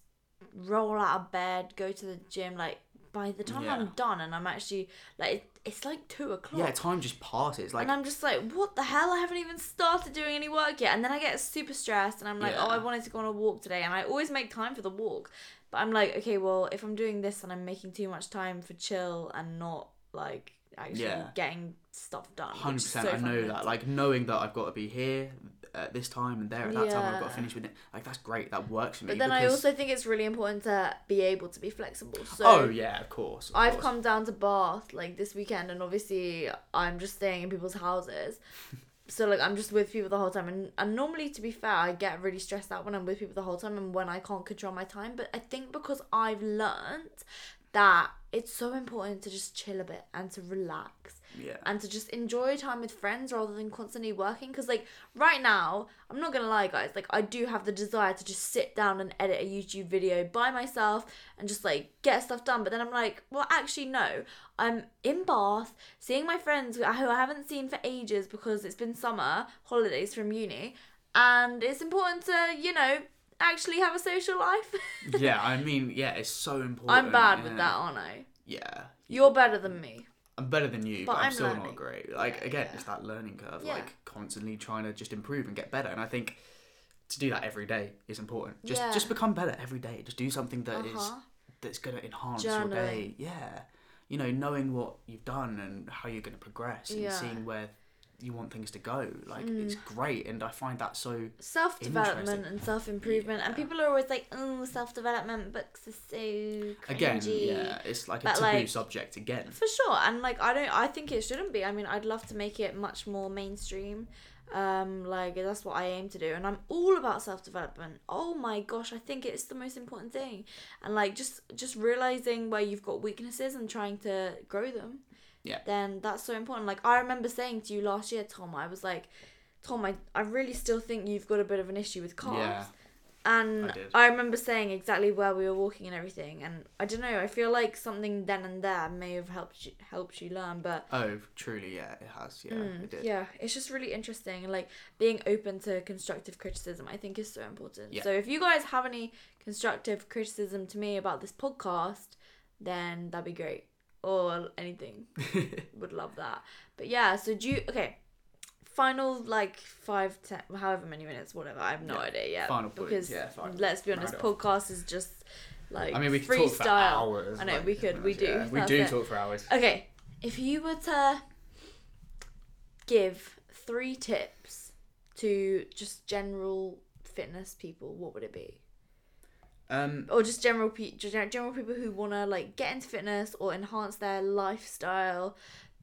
A: roll out of bed, go to the gym, like by the time
B: Yeah.
A: I'm done and I'm actually like it's like two o'clock.
B: Yeah, time just passes. Like
A: and I'm just like, what the hell? I haven't even started doing any work yet. And then I get super stressed and I'm like, oh, I wanted to go on a walk today. And I always make time for the walk. But I'm like, okay, well, if I'm doing this and I'm making too much time for chill and not like actually
B: Yeah.
A: getting stuff done.
B: hundred percent,
A: so
B: I know that. Like knowing that I've got to be here at this time and there at that time, I've got to finish with it. Like that's great. That works for me.
A: But then I
B: because-
A: also think it's really important to be able to be flexible. So
B: oh yeah, of course. of
A: I've
B: course.
A: come down to Bath like this weekend, and obviously I'm just staying in people's houses. <laughs> So like I'm just with people the whole time, and and normally to be fair, I get really stressed out when I'm with people the whole time and when I can't control my time. But I think because I've learnt that it's so important to just chill a bit and to relax
B: Yeah.
A: and to just enjoy time with friends rather than constantly working because like right now i'm not gonna lie guys like i do have the desire to just sit down and edit a youtube video by myself and just like get stuff done but then i'm like well actually no i'm in bath seeing my friends who i haven't seen for ages because it's been summer holidays from uni and it's important to you know actually have a social life <laughs>
B: yeah, I mean, yeah, it's so important.
A: i'm bad with that aren't i
B: Yeah.
A: you're better than me
B: I'm better than you,
A: But
B: but, I'm,
A: I'm
B: still
A: learning.
B: not great. Like
A: Yeah,
B: again,
A: yeah.
B: it's that learning curve,
A: Yeah.
B: like constantly trying to just improve and get better. And I think to do that every day is important. Just just become better every day. Just do something that is
A: Uh-huh.
B: that's going to enhance your day. Yeah. You know, knowing what you've done and how you're going to progress and seeing where you want things to go. Like it's
A: Mm.
B: great and I find that so
A: self development and self improvement, and people are always like, "Oh, self development books are so cringy."
B: again, yeah, it's like a taboo
A: like,
B: subject again.
A: for sure. And like, I don't, I think it shouldn't be. I mean, I'd love to make it much more mainstream. Um, like that's what I aim to do, and I'm all about self development. Oh my gosh, I think it's the most important thing, and like just just realizing where you've got weaknesses and trying to grow them.
B: Yeah.
A: Then that's so important. Like I remember saying to you last year, Tom, I was like, Tom, I, I really still think you've got a bit of an issue with carbs.
B: Yeah.
A: And
B: I.
A: I, remember saying exactly where we were walking and everything. And I don't know, I feel like something then and there may have helped you, helped you learn. But
B: Oh, truly, yeah, it has. Yeah,
A: mm,
B: it did.
A: yeah, it's just really interesting. And like being open to constructive criticism, I think is so important.
B: Yeah.
A: So if you guys have any constructive criticism to me about this podcast, then that'd be great. Or anything. <laughs> Would love that. But yeah, so do you, okay. Final like five, ten, however many minutes, whatever. I have no
B: Yeah.
A: idea yet.
B: Final point,
A: because
B: yeah, final.
A: let's be honest,
B: off.
A: podcast is just like
B: I mean, we could
A: freestyle.
B: talk for hours.
A: I know
B: like,
A: we could, we do.
B: yeah, we do
A: it.
B: talk for hours.
A: Okay, if you were to give three tips to just general fitness people, what would it be?
B: Um,
A: Or just general pe- gen- people who want to like get into fitness or enhance their lifestyle,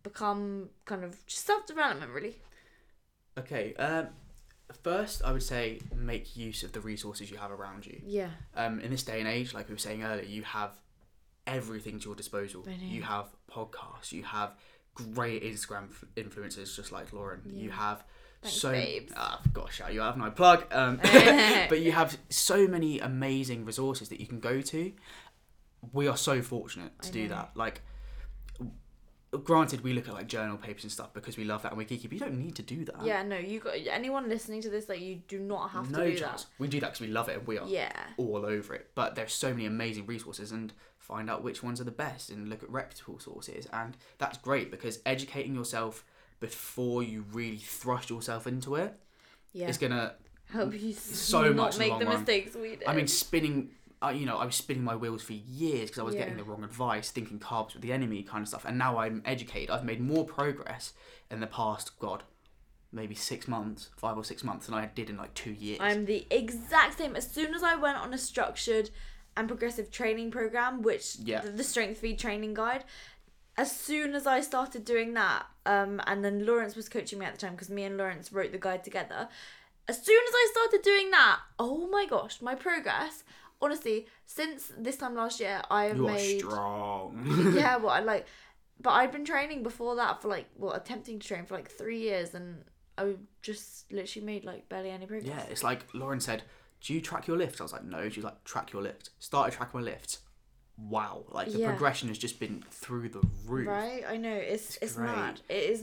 A: become kind of just self development really.
B: okay. Um, first, I would say make use of the resources you have around you.
A: Yeah.
B: Um, in this day and age, like we were saying earlier, you have everything to your disposal. You have podcasts. You have great Instagram f- influencers, just like Lauren. You have
A: Thanks,
B: so
A: babes.
B: ah, got to you have no Plug. Um, <laughs> <laughs> but you have so many amazing resources that you can go to. We are so fortunate to
A: I
B: do
A: know.
B: that. Like, granted, we look at like journal papers and stuff because we love that and we geeky. But you don't need to do that.
A: Yeah, no, you got anyone listening to this like you do not have
B: no
A: to do
B: chance. We do that because we love it and we are.
A: Yeah.
B: all over it. But there's so many amazing resources and find out which ones are the best and look at reputable sources. And that's great because educating yourself before you really thrust yourself into it
A: Yeah.
B: is gonna.
A: Help you
B: so
A: not
B: much in the
A: make the mistakes we did.
B: I mean, spinning. Uh, you know, I was spinning my wheels for years because I was getting the wrong advice, thinking carbs were the enemy, kind of stuff. And now I'm educated. I've made more progress in the past, God, maybe six months, five or six months, than I did in like two years.
A: I'm the exact same. As soon as I went on a structured and progressive training program, which
B: Yeah.
A: the, the strength feed training guide. As soon as I started doing that, um, and then Lawrence was coaching me at the time because me and Lawrence wrote the guide together. As soon as I started doing that, oh my gosh, my progress. Honestly, since this time last year, I have
B: You are
A: made
B: strong. <laughs>
A: yeah, well, I like, but I'd been training before that for like, well, attempting to train for like three years, and I just literally made like barely any progress.
B: Yeah, it's like Lauren said, Do you track your lifts? I was like, No. She's like, Track your lift. Started tracking my lifts. Wow. Like the
A: Yeah.
B: progression has just been through the roof.
A: Right, I know it's it's,
B: great.
A: mad. It is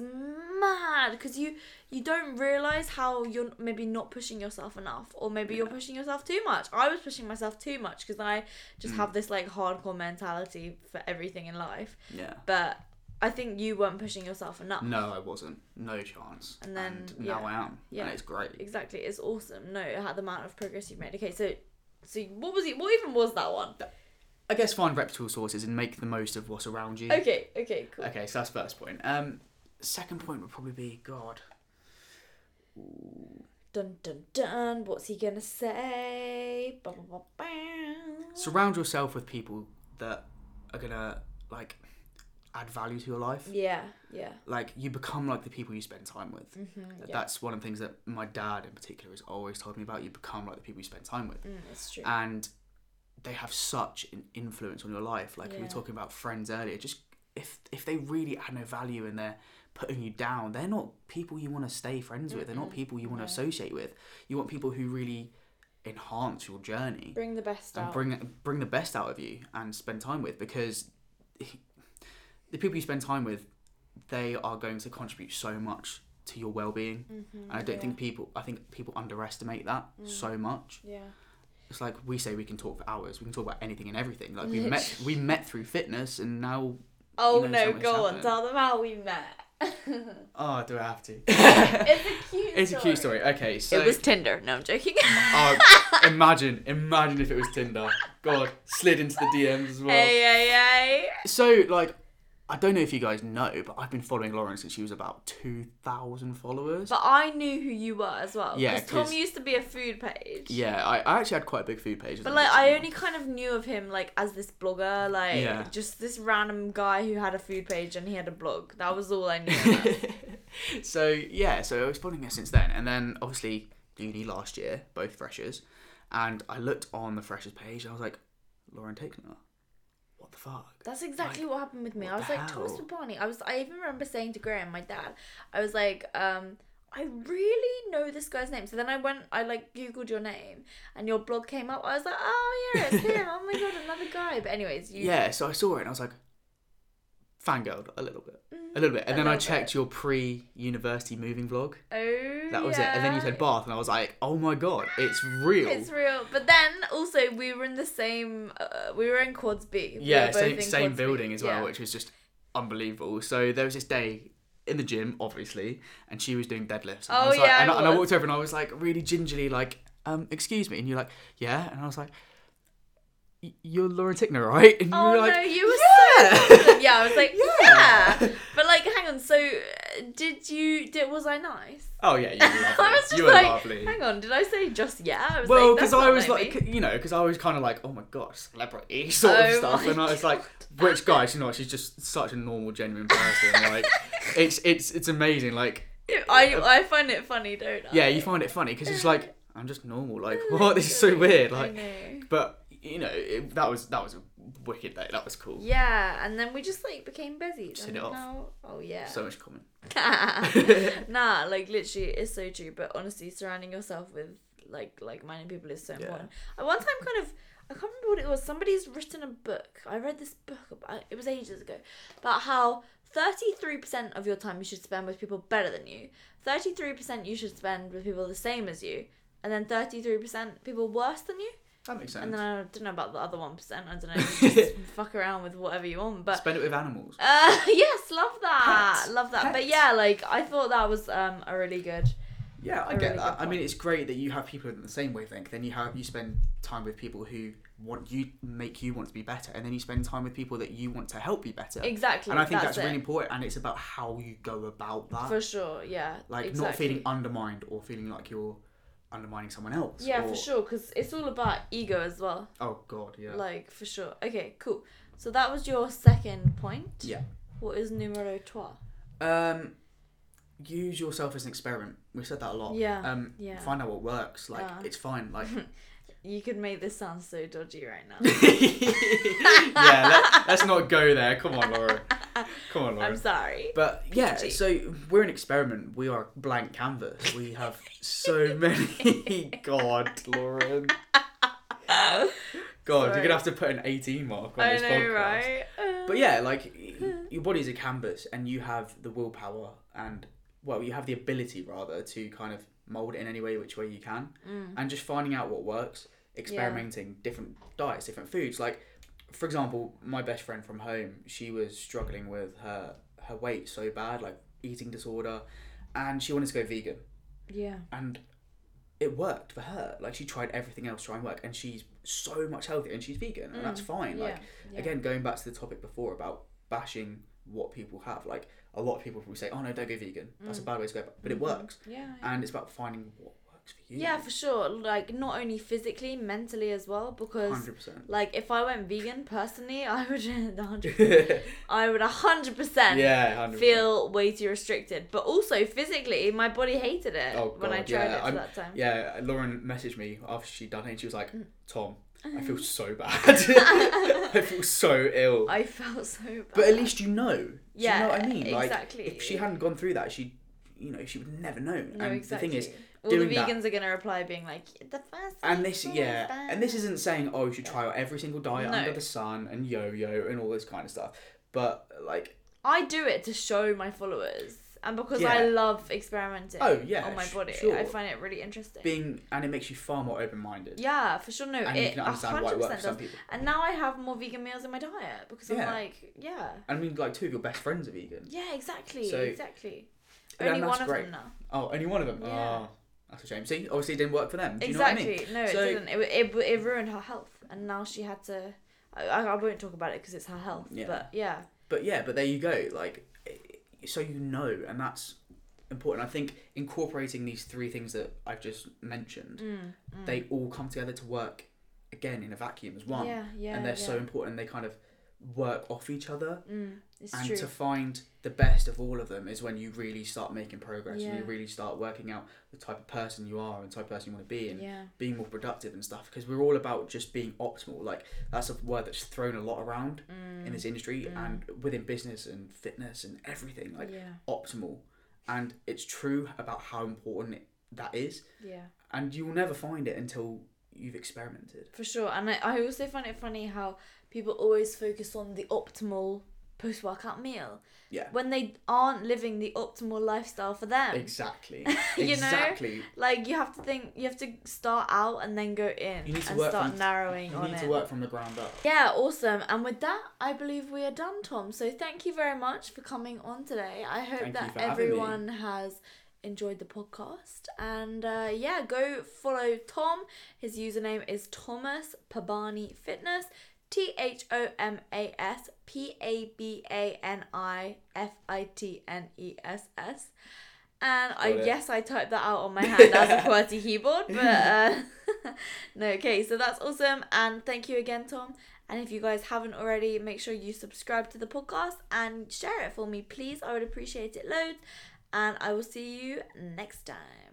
A: mad because you you don't realize how you're maybe not pushing yourself enough, or maybe you're pushing yourself too much. I was pushing myself too much because I just
B: Mm.
A: have this like hardcore mentality for everything in life.
B: Yeah.
A: But I think you weren't pushing yourself enough.
B: No, I wasn't. No chance.
A: And then,
B: now
A: yeah.
B: I am.
A: Yeah.
B: And it's great.
A: Exactly, it's awesome. No, how the amount of progress you've made. Okay, so so what was it? What even was that one?
B: I guess find reputable sources and make the most of what's around you.
A: Okay, okay, cool.
B: Okay, so that's first point. Um, second point would probably be God.
A: Dun dun dun. What's he gonna say? Ba, ba, ba, ba.
B: Surround yourself with people that are gonna like add value to your life.
A: Yeah, yeah.
B: Like you become like the people you spend time with.
A: Mm-hmm, yeah.
B: That's one of the things that my dad in particular has always told me about. You become like the people you spend time with,
A: Mm, it's true.
B: and they have such an influence on your life. Like we
A: Yeah.
B: were talking about friends earlier. Just if if they really add no value and they're putting you down, they're not people you want to stay friends with. They're not people you want to associate with. You want people who really enhance your journey
A: Bring the best
B: and
A: out.
B: bring bring the best out of you and spend time with because <laughs> the people you spend time with they are going to contribute so much to your well-being
A: mm-hmm,
B: and i don't think people i think people underestimate that
A: Mm.
B: so much
A: Yeah.
B: It's like we say we can talk for hours. We can talk about anything and everything. Like we met we met through fitness and now
A: Oh
B: know,
A: no,
B: something's
A: go on, tell them how we met. <laughs>
B: oh do i have to? <laughs>
A: It's a cute
B: it's a cute story. okay so
A: It was Tinder. No, I'm joking.
B: oh, <laughs> imagine imagine if it was tinder. God slid into the dms as well.
A: Hey, hey, hey.
B: So, like, I don't know if you guys know, but I've been following Lauren since she was about 2,000 followers.
A: But I knew who you were as well.
B: Yeah,
A: Because Tom
B: 'cause-
A: used to be a food page.
B: yeah, I, I actually had quite a big food page. as
A: But like I only kind of knew of him like as this blogger, like
B: Yeah.
A: just this random guy who had a food page and he had a blog. That was all I knew. <laughs>
B: so, yeah, so I was following her since then. And then, obviously, uni last year, both freshers. And I looked on the freshers page and I was like, Lauren the fuck?
A: That's exactly what happened with me. I was like Thomas
B: hell?
A: Pabani. I was. I even remember saying to Graham, my dad, I was like, um, I really know this guy's name. So then I went, I like googled your name, and your blog came up. I was like, oh yeah, it's him. <laughs> oh my god, another guy. But anyways, you.
B: Yeah, so I saw it and I was like, fangirled a little bit.
A: Mm,
B: A little bit.
A: A
B: And then I checked
A: bit.
B: your pre university moving vlog.
A: Oh.
B: That was it. And then you said Bath, and I was like, oh my god, it's real.
A: It's real, but then also we were in the same. Uh, we were in Quads B.
B: Yeah,
A: both
B: same same
A: Quads B.
B: building as well,
A: Yeah.
B: which was just unbelievable. So there was this day in the gym, obviously, and she was doing deadlifts. And I
A: Oh,
B: was like,
A: yeah,
B: and,
A: I
B: I, and I walked over and I was like really gingerly like, um, excuse me, and you're like, yeah, and I was like, you're Lauren Tickner, right? And you
A: Oh
B: were like,
A: no, you were
B: yeah.
A: so confident. Yeah, I was like, <laughs>
B: Yeah.
A: yeah. But like, hang on. So, did you? Did was I nice?
B: oh yeah, you were lovely. <laughs>
A: I was just
B: you were
A: like,
B: lovely.
A: hang on. Did I say just yeah? I was
B: Well,
A: like,
B: because I was
A: like, me.
B: you know, because I was kind of like, oh my god, celebrity <laughs> sort of
A: Oh
B: stuff,
A: my
B: and I was like, which guys, <laughs> you know, she's just such a normal, genuine person. Like, it's it's it's amazing. Like,
A: I uh, I find it funny, don't I?
B: yeah, you find it funny because it's like I'm just normal. Like, what? This is so weird. Like, but you know, it, that was that was a wicked day. That was cool.
A: Yeah, and then we just like became busy.
B: Just hit it off.
A: now- Oh yeah.
B: So much common. <laughs> <laughs>
A: nah, like literally, it's so true. But honestly, surrounding yourself with like like minded people is so
B: Yeah.
A: important. At one time, kind of, I can't remember what it was. Somebody's written a book. I read this book about it was ages ago about how thirty three percent of your time you should spend with people better than you. Thirty three percent you should spend with people the same as you, and then thirty three percent people worse than you.
B: That makes sense.
A: And then I don't know about the other one percent. I don't know. <laughs> Just fuck around with whatever you want, but.
B: Spend it with animals.
A: Uh, <laughs> yes, love that.
B: Pets.
A: Love that. But yeah, like I thought that was um a really good.
B: Yeah, I get
A: really
B: that. I mean, it's great that you have people in the same wavelength. Then you have you spend time with people who want you make you want to be better, and then you spend time with people that you want to help be better.
A: Exactly.
B: and I think that's,
A: it.
B: really important, and it's about how you go about that.
A: For sure, yeah.
B: like
A: exactly.
B: not feeling undermined or feeling like you're undermining someone else.
A: Yeah,
B: or-
A: for sure, because it's all about ego as well.
B: Oh God, yeah.
A: Like, for sure. Okay, cool. So that was your second point.
B: Yeah.
A: What is numero trois?
B: Um, use yourself as an experiment. We said that a lot.
A: Yeah,
B: Um,
A: yeah.
B: Find out what works. Like
A: Yeah.
B: it's fine. Like <laughs>
A: You could make this sound so dodgy right now. <laughs>
B: yeah. Let, us not go there. Come on, Laura. Come on, Laura.
A: I'm sorry.
B: But yeah,
A: PG.
B: so we're an experiment. We are blank canvas. We have so <laughs> many. <laughs> God, Lauren. God,
A: Sorry.
B: you're gonna have to put an 18 mark on
A: I
B: this
A: know,
B: podcast.
A: right?
B: But yeah, like <sighs> your body's a canvas, and you have the willpower and well, you have the ability rather to kind of mold it in any way which way you can,
A: Mm.
B: and just finding out what works, experimenting different diets, different foods. Like, for example, my best friend from home, she was struggling with her her weight so bad, like eating disorder, and she wanted to go vegan,
A: Yeah.
B: and it worked for her. Like she tried everything else to try and work, and she's so much healthier, and she's vegan, and that's fine. Like
A: Mm. yeah. yeah.
B: again going back to the topic before about bashing what people have like a lot of people will say oh no don't go vegan that's a bad way to go but it works
A: Yeah.
B: and it's about finding what works for you
A: Mm-hmm. Yeah, for sure. Like not only physically, mentally as well. Because
B: 100%
A: like if I went vegan personally, I would <laughs> hundred. <laughs> I would hundred percent
B: yeah 100%.
A: feel way too restricted. But also physically, my body hated it
B: Oh,
A: when I tried
B: yeah,
A: it that time.
B: yeah lauren messaged me after she'd done it and she was like
A: Mm.
B: tom i feel um. so bad <laughs> i feel so ill
A: I felt so bad.
B: but at least you know Do
A: Yeah,
B: you know what i mean like
A: exactly.
B: if she hadn't gone through that she you know she would never know
A: no,
B: and
A: exactly.
B: the thing is
A: all the
B: doing that-
A: vegans are gonna reply being like, the first.
B: And this, yeah,
A: bad."
B: and this isn't saying oh you should try out every single diet
A: No.
B: under the sun and yo-yo and all this kind of stuff, but like
A: I do it to show my followers, and because I love experimenting.
B: Oh, yeah,
A: on my body,
B: sure.
A: I find it really interesting.
B: being and it makes you far more open-minded.
A: yeah, for sure. No,
B: and
A: it
B: you can understand why it
A: 100%
B: works for some
A: does.
B: people.
A: And now I have more vegan meals in my diet because I'm like, yeah, And
B: I mean, like two of your best friends are vegan.
A: yeah, exactly,
B: So-
A: exactly.
B: Yeah,
A: Only one of
B: great.
A: them now.
B: Oh, only one of them.
A: Yeah.
B: Oh, that's a shame. See, obviously it didn't work for them. Do you
A: exactly.
B: know what I mean?
A: No, it didn't. It, it it ruined her health, and now she had to. I, I won't talk about it because it's her health.
B: Yeah.
A: But yeah,
B: But yeah, but there you go. Like, so you know, and that's important. I think incorporating these three things that I've just mentioned,
A: Mm,
B: they all come together to work again in a vacuum as one.
A: yeah, yeah,
B: and they're
A: yeah.
B: so important. They kind of work off each other.
A: Mm,
B: and
A: true.
B: to find the best of all of them is when you really start making progress and you really start working out the type of person you are and the type of person you want to be and
A: yeah,
B: being more productive and stuff because we're all about just being optimal like that's a word that's thrown a lot around
A: mm,
B: in this industry and within business and fitness and everything like
A: yeah,
B: optimal and it's true about how important it, that is
A: yeah.
B: and you will never find it until you've experimented
A: For sure. And I, I also find it funny how people always focus on the optimal post workout meal
B: yeah
A: when they aren't living the optimal lifestyle for them.
B: exactly <laughs>
A: You know?
B: exactly
A: Like you have to think you have to start out and then go in
B: You need to
A: and
B: work
A: start
B: from-
A: narrowing
B: you
A: on
B: need
A: it.
B: to work from the ground up
A: Yeah, awesome. And with that, I believe we are done, Tom. So thank you very much for coming on today. I hope
B: Thank you
A: that
B: for having me.
A: everyone has enjoyed the podcast. And uh, yeah, go follow Tom. His username is Thomas Pabani Fitness. T H O M A S P A B A N I F I T N E S S. And I
B: Got it.
A: guess I typed that out on my hand as a QWERTY keyboard, but <laughs> uh, <laughs> no, okay, so that's awesome. And thank you again, Tom. And if you guys haven't already, make sure you subscribe to the podcast and share it for me, please. I would appreciate it loads. And I will see you next time.